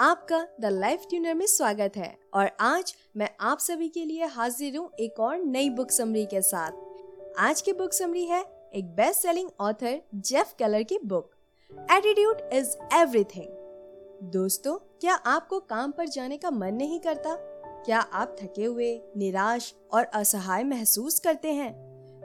आपका the life tuner में स्वागत है और आज मैं आप सभी के लिए हाजिर हूँ एक और नई बुक समरी के साथ। आज की बुक समरी है एक best selling author Jeff Keller की बुक एटीट्यूड इज़ एवरीथिंग दोस्तों, क्या आपको काम पर जाने का मन नहीं करता? क्या आप थके हुए, निराश और असहाय महसूस करते हैं?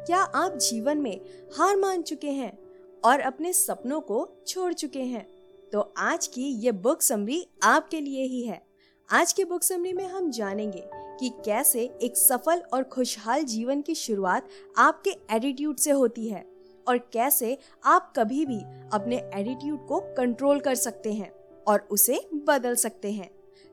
क्या आप जीवन में हार मान चुके हैं और अपने सपनों को छोड़ चुके हैं? तो आज की ये बुक समरी आपके लिए ही है। आज के बुक समरी में हम जानेंगे कि कैसे एक सफल और खुशहाल जीवन की शुरुआत आपके एटीट्यूड से होती है और कैसे आप कभी भी अपने एटीट्यूड को कंट्रोल कर सकते हैं और उसे बदल सकते हैं।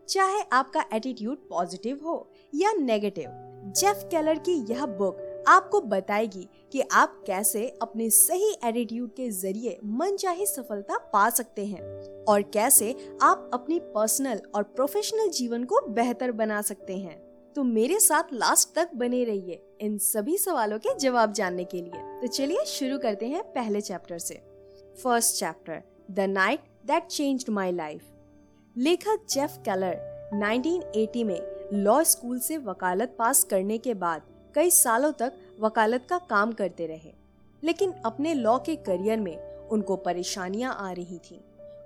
चाहे आपका एटीट्यूड पॉजिटिव हो या नेगेटिव जेफ केलर की यह बुक आपको बताएगी कि आप कैसे अपने सही एटीट्यूड के ज़रिए मन चाहे सफलता पा सकते हैं और कैसे आप अपनी पर्सनल और प्रोफेशनल जीवन को बेहतर बना सकते हैं। तो मेरे साथ लास्ट तक बने रहिए इन सभी सवालों के जवाब जानने के लिए। तो चलिए शुरू करते हैं पहले चैप्टर से। First chapter the night that changed my life लेखक जेफ केलर 1980 में लॉ स्कूल से वकालत पास करने के बाद कई सालों तक वकालत का काम करते रहे, लेकिन अपने लॉ के करियर में उनको परेशानियाँ आ रही थीं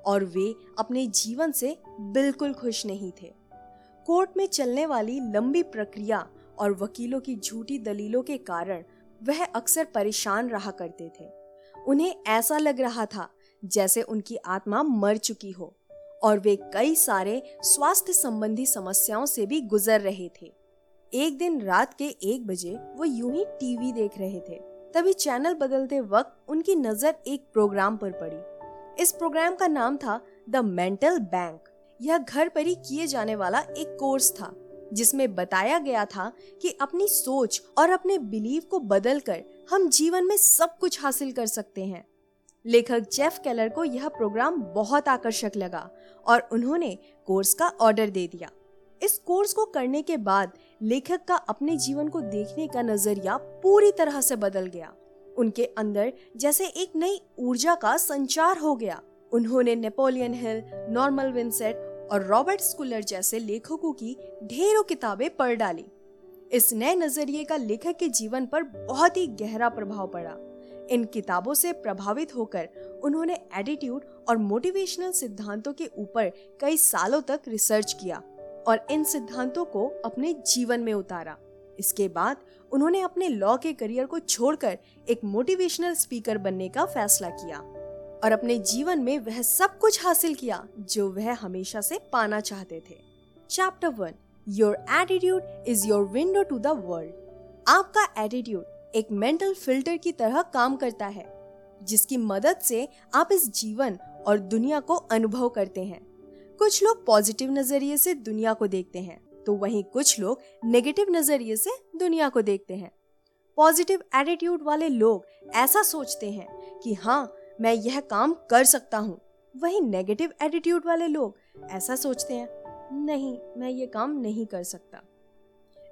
और वे अपने जीवन से बिल्कुल खुश नहीं थे। कोर्ट में चलने वाली लंबी प्रक्रिया और वकीलों की झूठी दलीलों के कारण वह अक्सर परेशान रहा करते थे। उन्हें ऐसा लग रहा था जैसे उनकी आत्मा मर चुकी हो और वे कई सारे स्वास्थ्य संबंधी समस्याओं से भी गुजर रहे थे। एक दिन रात के एक बजे वो यूँ ही टीवी देख रहे थे। तभी चैनल बदलते वक्त उनकी नज़र एक प्रोग्राम पर पड़ी। इस प्रोग्राम का नाम था द मेंटल बैंक। यह घर पर ही किए जाने वाला एक कोर्स था, जिसमें बताया गया था कि अपनी सोच और अपने बिलीव को बदलकर हम जीवन में सब कुछ हासिल कर सकते हैं। लेखक जेफ केलर को यह प्रोग्राम बहुत आकर्षक लगा और उन्होंने कोर्स का ऑर्डर दे दिया। इस कोर्स को करने के बाद लेखक का अपने जीवन को देखने का नज़रिया पूरी तरह से बदल गया। उनके अंदर जैसे एक नई ऊर्जा का संचार हो गया। उन्होंने नेपोलियन हिल, नॉर्मल विंसेट और रॉबर्ट स्कूलर जैसे लेखकों की ढेरों किताबें पढ़ डाली। इस नए नज़रिए का लेखक के जीवन पर बहुत ही गहरा प्रभाव पड़ा। इन किताबों से प्रभावित होकर उन्होंने एटीट्यूड और मोटिवेशनल सिद्धांतों के ऊपर कई सालों तक रिसर्च किया। और इन सिद्धांतों को अपने जीवन में उतारा। इसके बाद उन्होंने अपने लॉ के करियर को छोड़कर एक मोटिवेशनल स्पीकर बनने का फैसला किया और अपने जीवन में वह सब कुछ हासिल किया जो वह हमेशा से पाना चाहते थे। Chapter one your attitude is your window to the world आपका एटीट्यूड एक मेंटल फ़िल्टर की तरह काम करता है, जिसकी मदद से आप इस जीवन और दुनिया को अनुभव करते हैं। कुछ लोग पॉजिटिव नज़रिए से दुनिया को देखते हैं तो वहीं कुछ लोग नेगेटिव नज़रिए से दुनिया को देखते हैं। पॉजिटिव एटीट्यूड वाले लोग ऐसा सोचते हैं कि हाँ मैं यह काम कर सकता हूँ। वहीं नेगेटिव एटीट्यूड वाले लोग ऐसा सोचते हैं, नहीं, मैं ये काम नहीं कर सकता।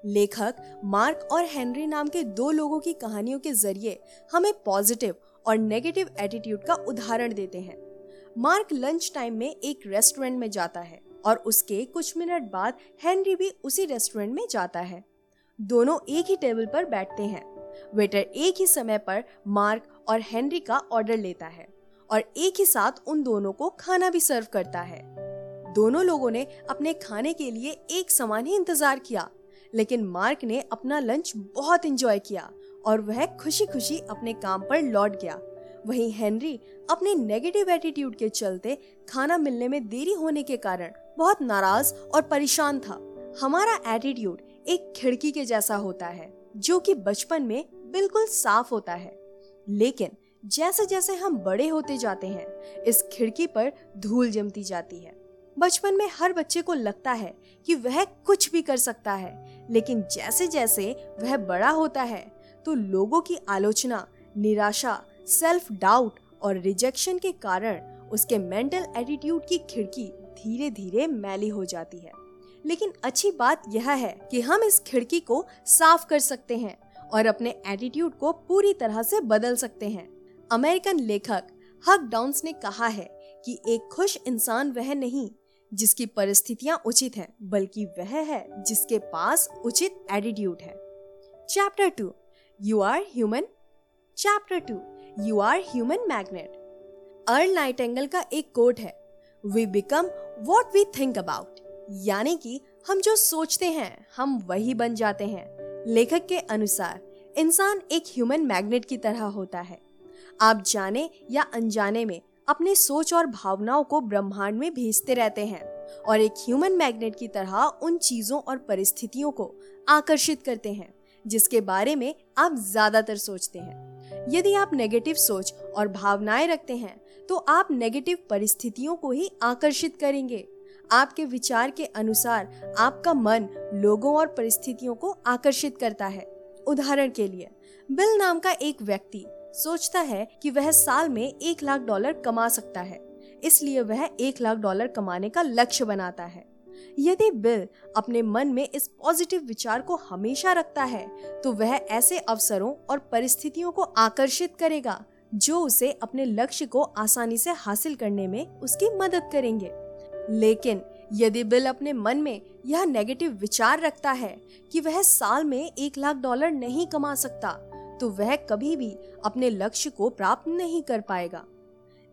लेखक मार्क और हेनरी नाम के दो लोगों की कहानियों के ज़रिए हमें पॉजिटिव और नेगेटिव एटीट्यूड का उदाहरण देते हैं। मार्क लंच टाइम में एक रेस्टोरेंट में जाता है और उसके कुछ मिनट बाद हेनरी भी उसी रेस्टोरेंट में जाता है। दोनों एक ही टेबल पर बैठते हैं। वेटर एक ही समय पर मार्क और हेनरी का ऑर्डर लेता है और एक ही साथ उन दोनों को खाना भी सर्व करता है। दोनों लोगों ने अपने खाने के लिए एक समान ही इंतज़ार किया, लेकिन मार्क ने अपना लंच बहुत इंजॉय किया और वह खुशी खुशी अपने काम पर लौट गया। वहीं हेनरी अपने नेगेटिव एटीट्यूड के चलते खाना मिलने में देरी होने के कारण बहुत नाराज़ और परेशान था। हमारा एटीट्यूड एक खिड़की के जैसा होता है, जो कि बचपन में बिल्कुल साफ़ होता है। लेकिन जैसे जैसे हम बड़े होते जाते हैं, इस खिड़की पर धूल जमती जाती है। बचपन में हर बच्चे को लगता है कि वह कुछ भी कर सकता है, लेकिन जैसे जैसे वह बड़ा होता है तो लोगों की आलोचना, निराशा सेल्फ डाउट और रिजेक्शन के कारण उसके मेंटल एटीट्यूड की खिड़की धीरे धीरे मैली हो जाती है। लेकिन अच्छी बात यह है कि हम इस खिड़की को साफ़ कर सकते हैं और अपने एटीट्यूड को पूरी तरह से बदल सकते हैं। अमेरिकन लेखक हक डाउन्स ने कहा है कि एक खुश इंसान वह नहीं जिसकी परिस्थितियाँ उचित हैं, बल्कि वह है जिसके पास उचित एटीट्यूड है। Chapter two you are human chapter two you are human magnet Earl Nightingale का एक कोट है we become what we think about यानी कि हम जो सोचते हैं, हम वही बन जाते हैं। लेखक के अनुसार, इंसान एक ह्यूमन मैग्नेट की तरह होता है। आप जाने या अनजाने में अपने सोच और भावनाओं को ब्रह्मांड में भेजते रहते हैं और एक ह्यूमन मैग्नेट की तरह उन चीज़ों और परिस्थितियों को आकर्षित करते हैं, जिसके बारे में आप ज़्यादातर सोचते हैं। यदि आप नेगेटिव सोच और भावनाएँ रखते हैं तो आप नेगेटिव परिस्थितियों को ही आकर्षित करेंगे। आपके विचार के अनुसार आपका मन लोगों और परिस्थितियों को आकर्षित करता है। उदाहरण के लिए बिल नाम का एक व्यक्ति सोचता है कि वह साल में एक लाख डॉलर कमा सकता है। इसलिए वह एक लाख डॉलर कमाने का लक्ष्य बनाता है। यदि बिल अपने मन में इस पॉजिटिव विचार को हमेशा रखता है तो वह ऐसे अवसरों और परिस्थितियों को आकर्षित करेगा, जो उसे अपने लक्ष्य को आसानी से हासिल करने में उसकी मदद करेंगे। लेकिन यदि बिल अपने मन में यह नेगेटिव विचार रखता है कि वह साल में एक लाख डॉलर नहीं कमा सकता तो वह कभी भी अपने लक्ष्य को प्राप्त नहीं कर पाएगा।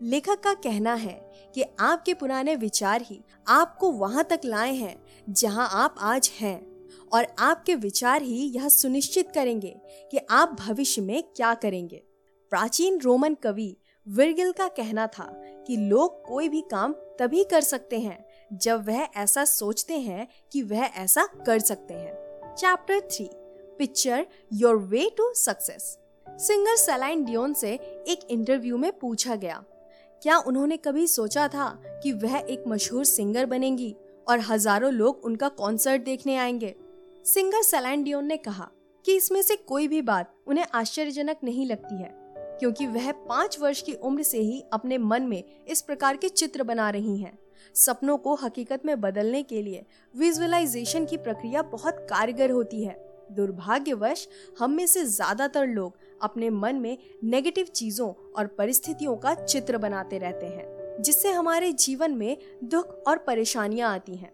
लेखक का कहना है कि आपके पुराने विचार ही आपको वहाँ तक लाए हैं, जहाँ आप आज हैं। और आपके विचार ही यह सुनिश्चित करेंगे कि आप भविष्य में क्या करेंगे। प्राचीन रोमन कवि विरगिल का कहना था कि लोग कोई भी काम तभी कर सकते हैं, जब वह ऐसा सोचते हैं कि वह ऐसा कर सकते हैं। Chapter three picture your way to success singer Celine Dion से एक इंटरव्यू में पूछा गया क्या उन्होंने कभी सोचा था कि वह एक मशहूर सिंगर बनेंगी और हज़ारों लोग उनका कॉन्सर्ट देखने आएँगे? सिंगर सेलाइन डियोन ने कहा कि इसमें से कोई भी बात उन्हें आश्चर्यजनक नहीं लगती है, क्योंकि वह पाँच वर्ष की उम्र से ही अपने मन में इस प्रकार के चित्र बना रही हैं। सपनों को हकीकत में बदलने के लिए विजुअलाइजेशन की प्रक्रिया बहुत कारगर होती है। दुर्भाग्यवश, हम में से ज़्यादातर लोग अपने मन में नेगेटिव चीज़ों और परिस्थितियों का चित्र बनाते रहते हैं, जिससे हमारे जीवन में दुख और परेशानियाँ आती हैं।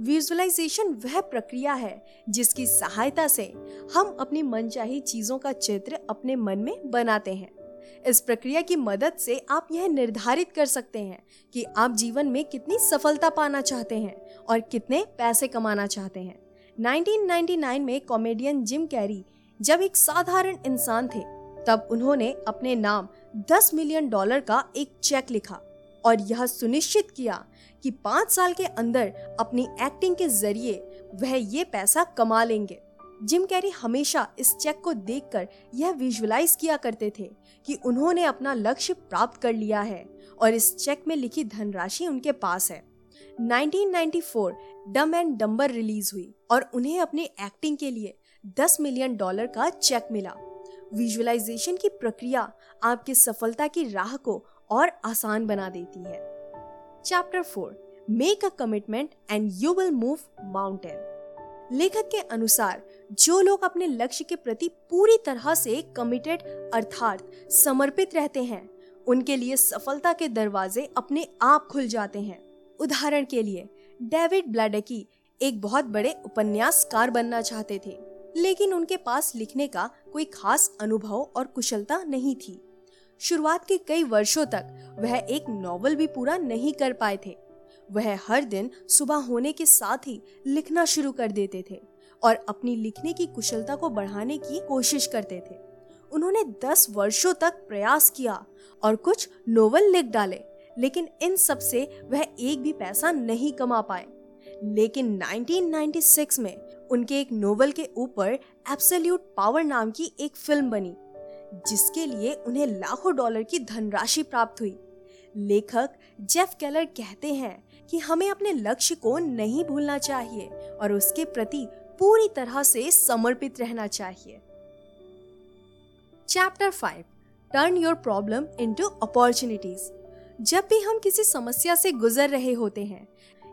विजुअलाइजेशन वह प्रक्रिया है जिसकी सहायता से हम अपनी मनचाही चीज़ों का चित्र अपने मन में बनाते हैं। इस प्रक्रिया की मदद से आप यह निर्धारित कर सकते हैं कि आप जीवन में कितनी सफलता पाना चाहते हैं और कितने पैसे कमाना चाहते हैं। 1999 में कॉमेडियन जिम कैरी जब एक साधारण इंसान थे, तब उन्होंने अपने नाम 10 मिलियन डॉलर का एक चेक लिखा और यह सुनिश्चित किया कि पाँच साल के अंदर अपनी एक्टिंग के ज़रिए वह ये पैसा कमा लेंगे। जिम कैरी हमेशा इस चेक को देखकर यह विजुअलाइज किया करते थे कि उन्होंने अपना लक्ष्य प्राप्त कर लिया है और इस चेक में लिखी धनराशि उनके पास है। 1994 डम एंड डम्बर रिलीज़ हुई और उन्हें अपनी एक्टिंग के लिए 10 मिलियन डॉलर का चेक मिला। विजुअलाइजेशन की प्रक्रिया आपकी सफलता की राह को और आसान बना देती है। Chapter four make a commitment and you will move mountain लेखक के अनुसार, जो लोग अपने लक्ष्य के प्रति पूरी तरह से कमिटेड अर्थात समर्पित रहते हैं, उनके लिए सफलता के दरवाजे अपने आप खुल जाते हैं। उदाहरण के लिए डेविड ब्लैडकी एक बहुत बड़े उपन्यासकार बनना चाहते थे। लेकिन उनके पास लिखने का कोई खास अनुभव और कुशलता नहीं थी। शुरुआत के कई वर्षों तक वह एक नॉवल भी पूरा नहीं कर पाए थे। वह हर दिन सुबह होने के साथ ही लिखना शुरू कर देते थे और अपनी लिखने की कुशलता को बढ़ाने की कोशिश करते थे। उन्होंने दस वर्षों तक प्रयास किया और कुछ नोवेल लिख डाले, लेकिन इन सबसे वह एक भी पैसा नहीं कमा पाए। लेकिन 1996 में उनके एक नोवेल के ऊपर एब्सोल्यूट पावर नाम की एक फ़िल्म बनी, जिसके लिए उन्हें लाखों डॉलर की धनराशि प्राप्त हुई। लेखक जेफ केलर कहते हैं कि हमें अपने लक्ष्य को नहीं भूलना चाहिए और उसके प्रति पूरी तरह से समर्पित रहना चाहिए। Chapter five turn your problem into opportunities जब भी हम किसी समस्या से गुजर रहे होते हैं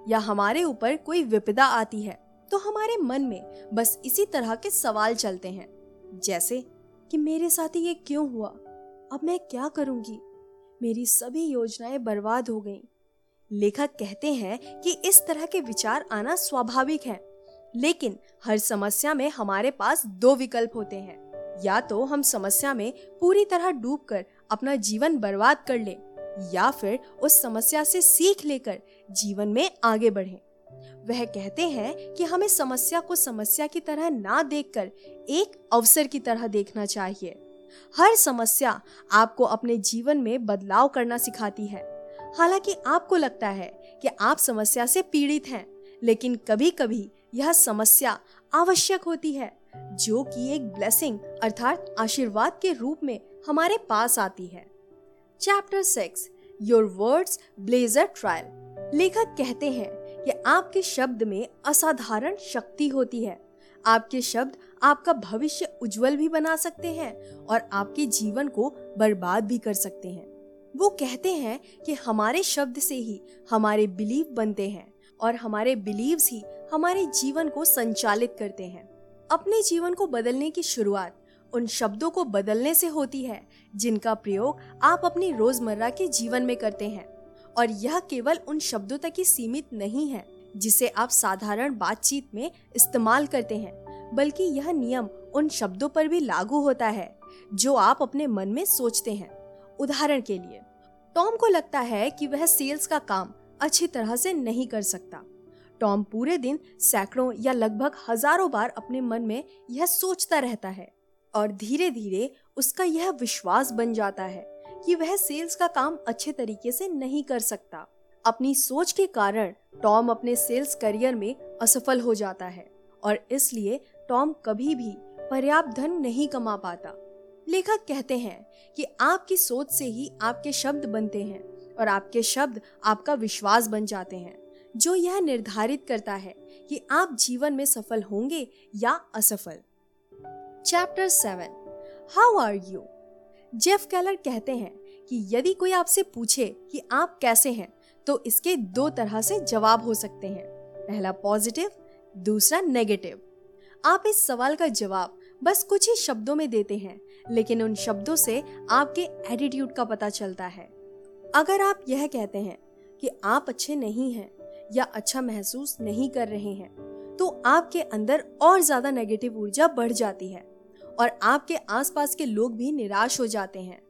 या हमारे ऊपर कोई विपदा आती है तो हमारे मन में बस इसी तरह के सवाल चलते हैं। जैसे कि मेरे साथ ही ये क्यों हुआ? अब मैं क्या करूँगी? मेरी सभी योजनाएँ बर्बाद हो गईं। लेखक कहते हैं कि इस तरह के विचार आना स्वाभाविक है, लेकिन हर समस्या में हमारे पास दो विकल्प होते हैं। या तो हम समस्या में पूरी तरह डूबकर अपना जीवन बर्बाद कर ले या फिर उस समस्या से सीख लेकर जीवन में आगे बढ़ें। वह कहते हैं कि हमें समस्या को समस्या की तरह ना देखकर एक अवसर की तरह देखना चाहिए। हर समस्या आपको अपने जीवन में बदलाव करना सिखाती है। हालाँकि आपको लगता है कि आप समस्या से पीड़ित हैं, लेकिन कभी कभी यह समस्या आवश्यक होती है, जो कि एक ब्लेसिंग अर्थात आशीर्वाद के रूप में हमारे पास आती है। Chapter six your words blazer trial लेखक कहते हैं कि आपके शब्द में असाधारण शक्ति होती है। आपके शब्द आपका भविष्य उज्जवल भी बना सकते हैं और आपके जीवन को बर्बाद भी कर सकते हैं। वो कहते हैं कि हमारे शब्द से ही हमारे बिलीव बनते हैं और हमारे बिलीव्स ही हमारे जीवन को संचालित करते हैं। अपने जीवन को बदलने की शुरुआत उन शब्दों को बदलने से होती है जिनका प्रयोग आप अपनी रोज़मर्रा के जीवन में करते हैं। और यह केवल उन शब्दों तक ही सीमित नहीं है, जिसे आप साधारण बातचीत में इस्तेमाल करते हैं, बल्कि यह नियम उन शब्दों पर भी लागू होता है, जो आप अपने मन में सोचते हैं। उदाहरण के लिए, टॉम को लगता है कि वह सेल्स का काम अच्छी तरह से नहीं कर सकता। टॉम पूरे दिन सैकड़ों या लगभग हज़ारों बार अपने मन में यह सोचता रहता है और धीरे धीरे उसका यह विश्वास बन जाता है कि वह सेल्स का काम अच्छे तरीके से नहीं कर सकता। अपनी सोच के कारण टॉम अपने सेल्स करियर में असफल हो जाता है और इसलिए टॉम कभी भी पर्याप्त धन नहीं कमा पाता। लेखक कहते हैं कि आपकी सोच से ही आपके शब्द बनते हैं और आपके शब्द आपका विश्वास बन जाते हैं, जो यह निर्धारित करता है कि आप जीवन में सफल होंगे या असफल। Chapter seven how are you Jeff Keller कहते हैं कि यदि कोई आपसे पूछे कि आप कैसे हैं तो इसके दो तरह से जवाब हो सकते हैं। पहला पॉजिटिव दूसरा नेगेटिव आप इस सवाल का जवाब बस कुछ ही शब्दों में देते हैं, लेकिन उन शब्दों से आपके एटीट्यूड का पता चलता है। अगर आप यह कहते हैं कि आप अच्छे नहीं हैं या अच्छा महसूस नहीं कर रहे हैं तो आपके अंदर और ज़्यादा नेगेटिव ऊर्जा बढ़ जाती है। और आपके आसपास के लोग भी निराश हो जाते हैं।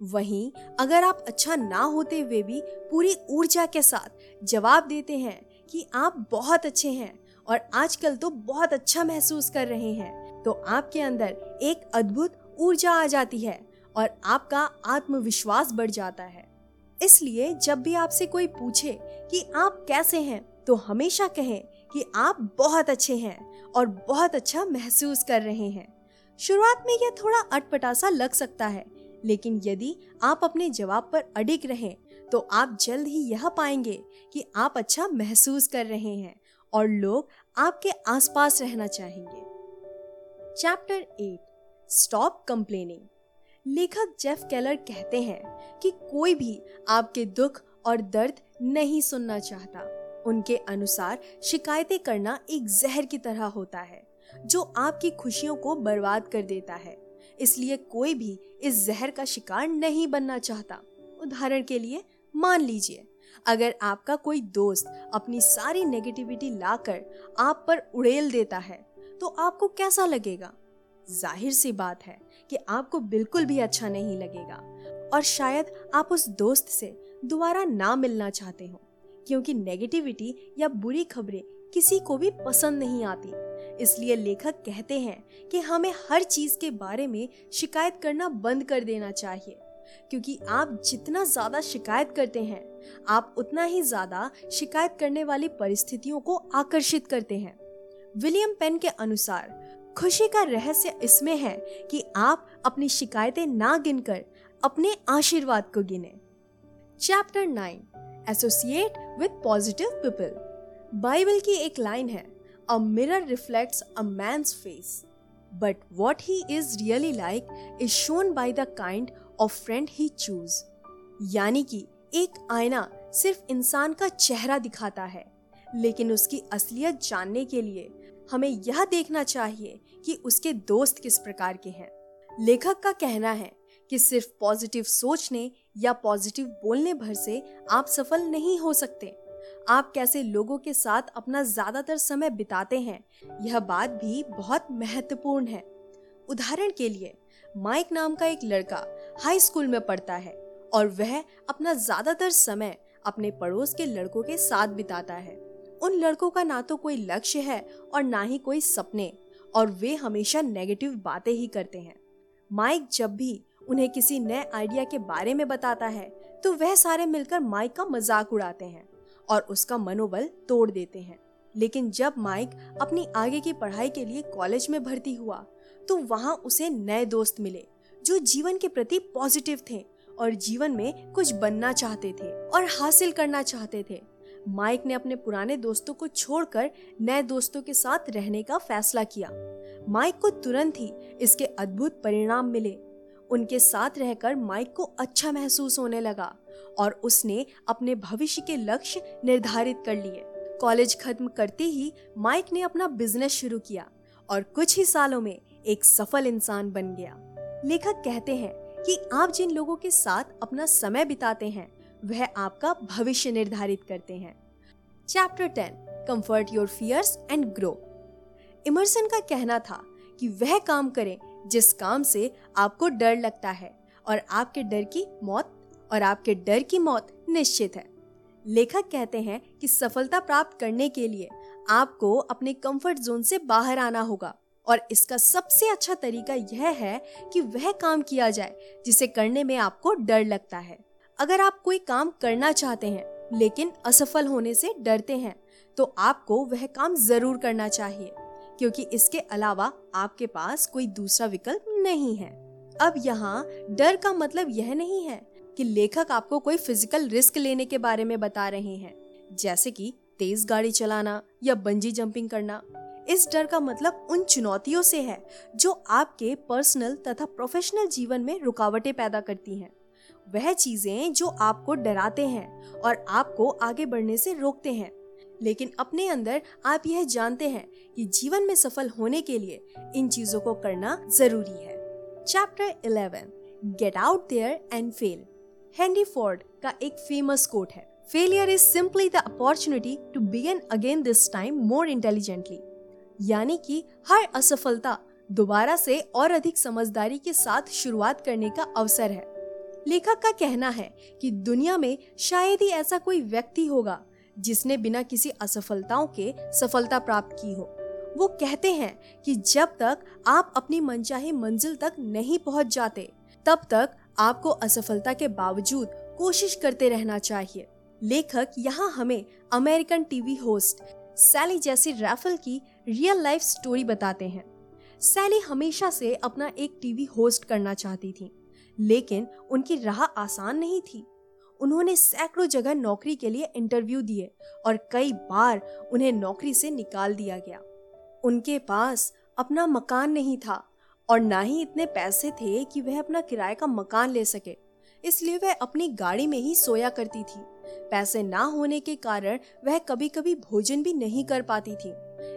वहीं, अगर आप अच्छा ना होते हुए भी पूरी ऊर्जा के साथ जवाब देते हैं कि आप बहुत अच्छे हैं और आजकल तो बहुत अच्छा महसूस कर रहे हैं तो आपके अंदर एक अद्भुत ऊर्जा आ जाती है और आपका आत्मविश्वास बढ़ जाता है। इसलिए जब भी आपसे कोई पूछे कि आप कैसे हैं तो हमेशा कहें कि आप बहुत अच्छे हैं और बहुत अच्छा महसूस कर रहे हैं। शुरुआत में यह थोड़ा अटपटा सा लग सकता है, लेकिन यदि आप अपने जवाब पर अडिग रहें तो आप जल्द ही यह पाएँगे कि आप अच्छा महसूस कर रहे हैं और लोग आपके आसपास रहना चाहेंगे। चैप्टर एट स्टॉप कंप्लेनिंग लेखक जेफ केलर कहते हैं कि कोई भी आपके दुख और दर्द नहीं सुनना चाहता। उनके अनुसार शिकायतें करना एक जहर की तरह होता है। जो आपकी खुशियों को बर्बाद कर देता है। इसलिए कोई भी इस जहर का शिकार नहीं बनना चाहता। उदाहरण के लिए, मान लीजिए, अगर आपका कोई दोस्त अपनी सारी नेगेटिविटी लाकर आप पर उड़ेल देता है तो आपको कैसा लगेगा? ज़ाहिर सी बात है कि आपको बिल्कुल भी अच्छा नहीं लगेगा। और शायद आप उस दोस्त से दोबारा ना मिलना चाहते हो, क्योंकि नेगेटिविटी या बुरी खबरें किसी को भी पसंद नहीं आती। इसलिए लेखक कहते हैं कि हमें हर चीज़ के बारे में शिकायत करना बंद कर देना चाहिए, क्योंकि आप जितना ज़्यादा शिकायत करते हैं, आप उतना ही ज़्यादा शिकायत करने वाली परिस्थितियों को आकर्षित करते हैं। विलियम पेन के अनुसार, खुशी का रहस्य इसमें है कि आप अपनी शिकायतें ना गिनकर अपने आशीर्वाद को गिने। Chapter nine, associate with positive people. Bible की एक लाइन है a mirror reflects a man's face but what he is really like is shown by the kind of friend he choose यानी कि एक आईना सिर्फ़ इंसान का चेहरा दिखाता है। लेकिन उसकी असलियत जानने के लिए हमें यह देखना चाहिए कि उसके दोस्त किस प्रकार के हैं। लेखक का कहना है कि सिर्फ़ पॉजिटिव सोचने या पॉजिटिव बोलने भर से आप सफल नहीं हो सकते। आप कैसे लोगों के साथ अपना ज़्यादातर समय बिताते हैं, यह बात भी बहुत महत्वपूर्ण है। उदाहरण के लिए, माइक नाम का एक लड़का हाई स्कूल में पढ़ता है और वह अपना ज़्यादातर समय अपने पड़ोस के लड़कों के साथ बिताता है। उन लड़कों का ना तो कोई लक्ष्य है और ना ही कोई सपने, और वे हमेशा नेगेटिव बातें ही करते हैं। माइक जब भी उन्हें किसी नए आइडिया के बारे में बताता है तो वह सारे मिलकर माइक का मज़ाक उड़ाते हैं। और उसका मनोबल तोड़ देते हैं। लेकिन जब माइक अपनी आगे की पढ़ाई के लिए कॉलेज में भर्ती हुआ तो वहाँ उसे नए दोस्त मिले, जो जीवन के प्रति पॉजिटिव थे और जीवन में कुछ बनना चाहते थे और हासिल करना चाहते थे। माइक ने अपने पुराने दोस्तों को छोड़कर नए दोस्तों के साथ रहने का फैसला किया। माइक को तुरंत ही इसके अद्भुत परिणाम मिले। उनके साथ रहकर माइक को अच्छा महसूस होने लगा। और उसने अपने भविष्य के लक्ष्य निर्धारित कर लिए। कॉलेज खत्म करते ही माइक ने अपना बिज़नेस शुरू किया और कुछ ही सालों में एक सफल इंसान बन गया। लेखक कहते हैं कि आप जिन लोगों के साथ अपना समय बिताते हैं, वह आपका भविष्य निर्धारित करते हैं। Chapter ten comfort your fears and grow Emerson का कहना था कि वह काम करें जिस काम से आपको डर लगता है और आपके डर की मौत और आपके डर की मौत निश्चित है। लेखक कहते हैं कि सफलता प्राप्त करने के लिए आपको अपने कंफर्ट जोन से बाहर आना होगा और इसका सबसे अच्छा तरीका यह है कि वह काम किया जाए जिसे करने में आपको डर लगता है। अगर आप कोई काम करना चाहते हैं, लेकिन असफल होने से डरते हैं तो आपको वह काम ज़रूर करना चाहिए, क्योंकि इसके अलावा आपके पास कोई दूसरा विकल्प नहीं है। अब यहाँ डर का मतलब यह नहीं है कि लेखक आपको कोई फ़िज़िकल रिस्क लेने के बारे में बता रहे हैं। जैसे कि तेज गाड़ी चलाना या बंजी जंपिंग करना। इस डर का मतलब उन चुनौतियों से है, जो आपके पर्सनल तथा प्रोफेशनल जीवन में रुकावटें पैदा करती हैं। वह चीज़ें जो आपको डराते हैं और आपको आगे बढ़ने से रोकते हैं। लेकिन अपने अंदर आप यह जानते हैं कि जीवन में सफल होने के लिए इन चीज़ों को करना ज़रूरी है। Chapter 11 get out there and fail Henry Ford का एक फ़ेमस कोट है failure is simply the opportunity to begin again this time more intelligently यानी कि हर असफलता दोबारा से और अधिक समझदारी के साथ शुरुआत करने का अवसर है। लेखक का कहना है कि दुनिया में शायद ही ऐसा कोई व्यक्ति होगा जिसने बिना किसी असफलताओं के सफलता प्राप्त की हो। वो कहते हैं कि जब तक आप अपनी मनचाही मंजिल तक नहीं पहुँच जाते, तब तक आपको असफलता के बावजूद कोशिश करते रहना चाहिए। लेखक यहाँ हमें अमेरिकन टीवी होस्ट सैली जैसी रैफल की रियल लाइफ स्टोरी बताते हैं। सैली हमेशा से अपना एक टीवी होस्ट करना चाहती थी, लेकिन उनकी राह आसान नहीं थी। उन्होंने सैकड़ों जगह नौकरी के लिए इंटरव्यू दिए और कई बार उन्हें नौकरी से निकाल दिया गया। उनके पास अपना मकान नहीं था और ना ही इतने पैसे थे कि वह अपना किराए का मकान ले सके। इसलिए वह अपनी गाड़ी में ही सोया करती थी। पैसे ना होने के कारण वह कभी कभी भोजन भी नहीं कर पाती थी।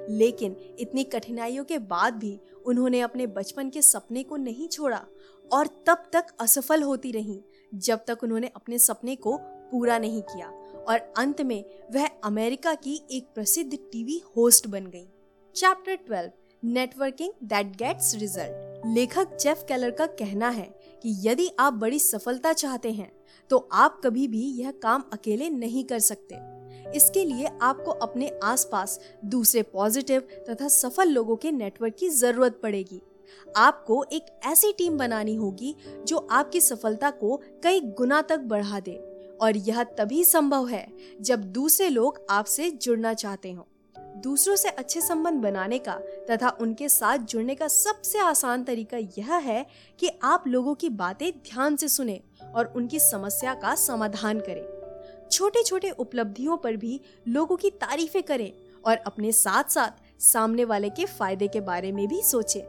लेकिन इतनी कठिनाइयों के बाद भी उन्होंने अपने बचपन के सपने को नहीं छोड़ा और तब तक असफल होती रही, जब तक उन्होंने अपने सपने को पूरा नहीं किया और अंत में वह अमेरिका की एक प्रसिद्ध टीवी होस्ट बन गई। Chapter twelve networking that gets result लेखक जेफ केलर का कहना है कि यदि आप बड़ी सफलता चाहते हैं तो आप कभी भी यह काम अकेले नहीं कर सकते। इसके लिए आपको अपने आसपास दूसरे पॉजिटिव तथा सफल लोगों के नेटवर्क की ज़रूरत पड़ेगी। आपको एक ऐसी टीम बनानी होगी जो आपकी सफलता को कई गुना तक बढ़ा दे। और यह तभी संभव है जब दूसरे लोग आपसे जुड़ना चाहते हो। दूसरों से अच्छे संबंध बनाने का तथा उनके साथ जुड़ने का सबसे आसान तरीका यह है कि आप लोगों की बातें ध्यान से सुने और उनकी समस्या का समाधान करें। छोटे छोटे उपलब्धियों पर भी लोगों की तारीफें करें और अपने साथ साथ सामने वाले के फ़ायदे के बारे में भी सोचें।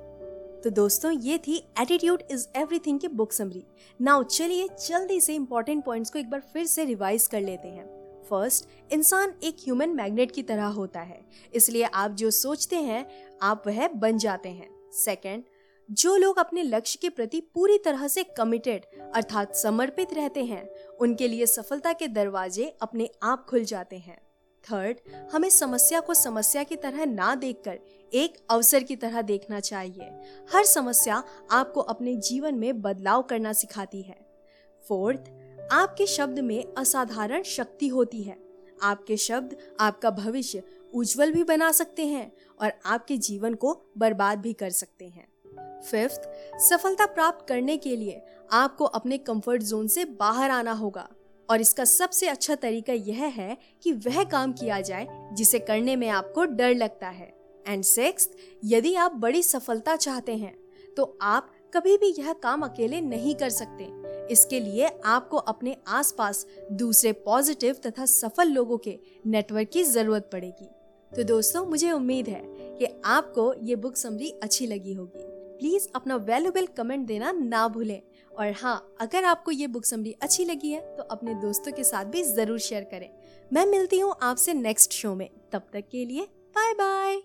तो दोस्तों, ये थी एटीट्यूड इज़ एवरीथिंग की बुक समरी नाउ चलिए जल्दी से इंपॉर्टेंट पॉइंट्स को एक बार फिर से रिवाइज कर लेते हैं। फ़र्स्ट इंसान एक ह्यूमन मैग्नेट की तरह होता है। इसलिए आप जो सोचते हैं, आप वह बन जाते हैं। सेकंड जो लोग अपने लक्ष्य के प्रति पूरी तरह से कमिटेड अर्थात समर्पित रहते हैं, उनके लिए सफलता के दरवाजे अपने आप खुल जाते हैं। थर्ड हमें समस्या को समस्या की तरह ना देखकर, एक अवसर की तरह देखना चाहिए। हर समस्या आपको अपने जीवन में बदलाव करना सिखाती है। फोर्थ आपके शब्द में असाधारण शक्ति होती है। आपके शब्द आपका भविष्य उज्जवल भी बना सकते हैं और आपके जीवन को बर्बाद भी कर सकते हैं। फिफ्थ, सफलता प्राप्त करने के लिए आपको अपने कंफर्ट जोन से बाहर आना होगा। और इसका सबसे अच्छा तरीका यह है कि वह काम किया जाए जिसे करने में आपको डर लगता है। एंड सिक्स यदि आप बड़ी सफलता चाहते हैं तो आप कभी भी यह काम अकेले नहीं कर सकते। इसके लिए आपको अपने आसपास दूसरे पॉजिटिव तथा सफल लोगों के नेटवर्क की ज़रूरत पड़ेगी। तो दोस्तों, मुझे उम्मीद है कि आपको ये बुक समरी अच्छी लगी होगी। प्लीज़ अपना वैल्यूबल कमेंट देना ना भूलें। और हाँ अगर आपको ये बुक समरी अच्छी लगी है तो अपने दोस्तों के साथ भी ज़रूर शेयर करें। मैं मिलती हूँ आपसे नेक्स्ट शो में। तब तक के लिए बाय बाय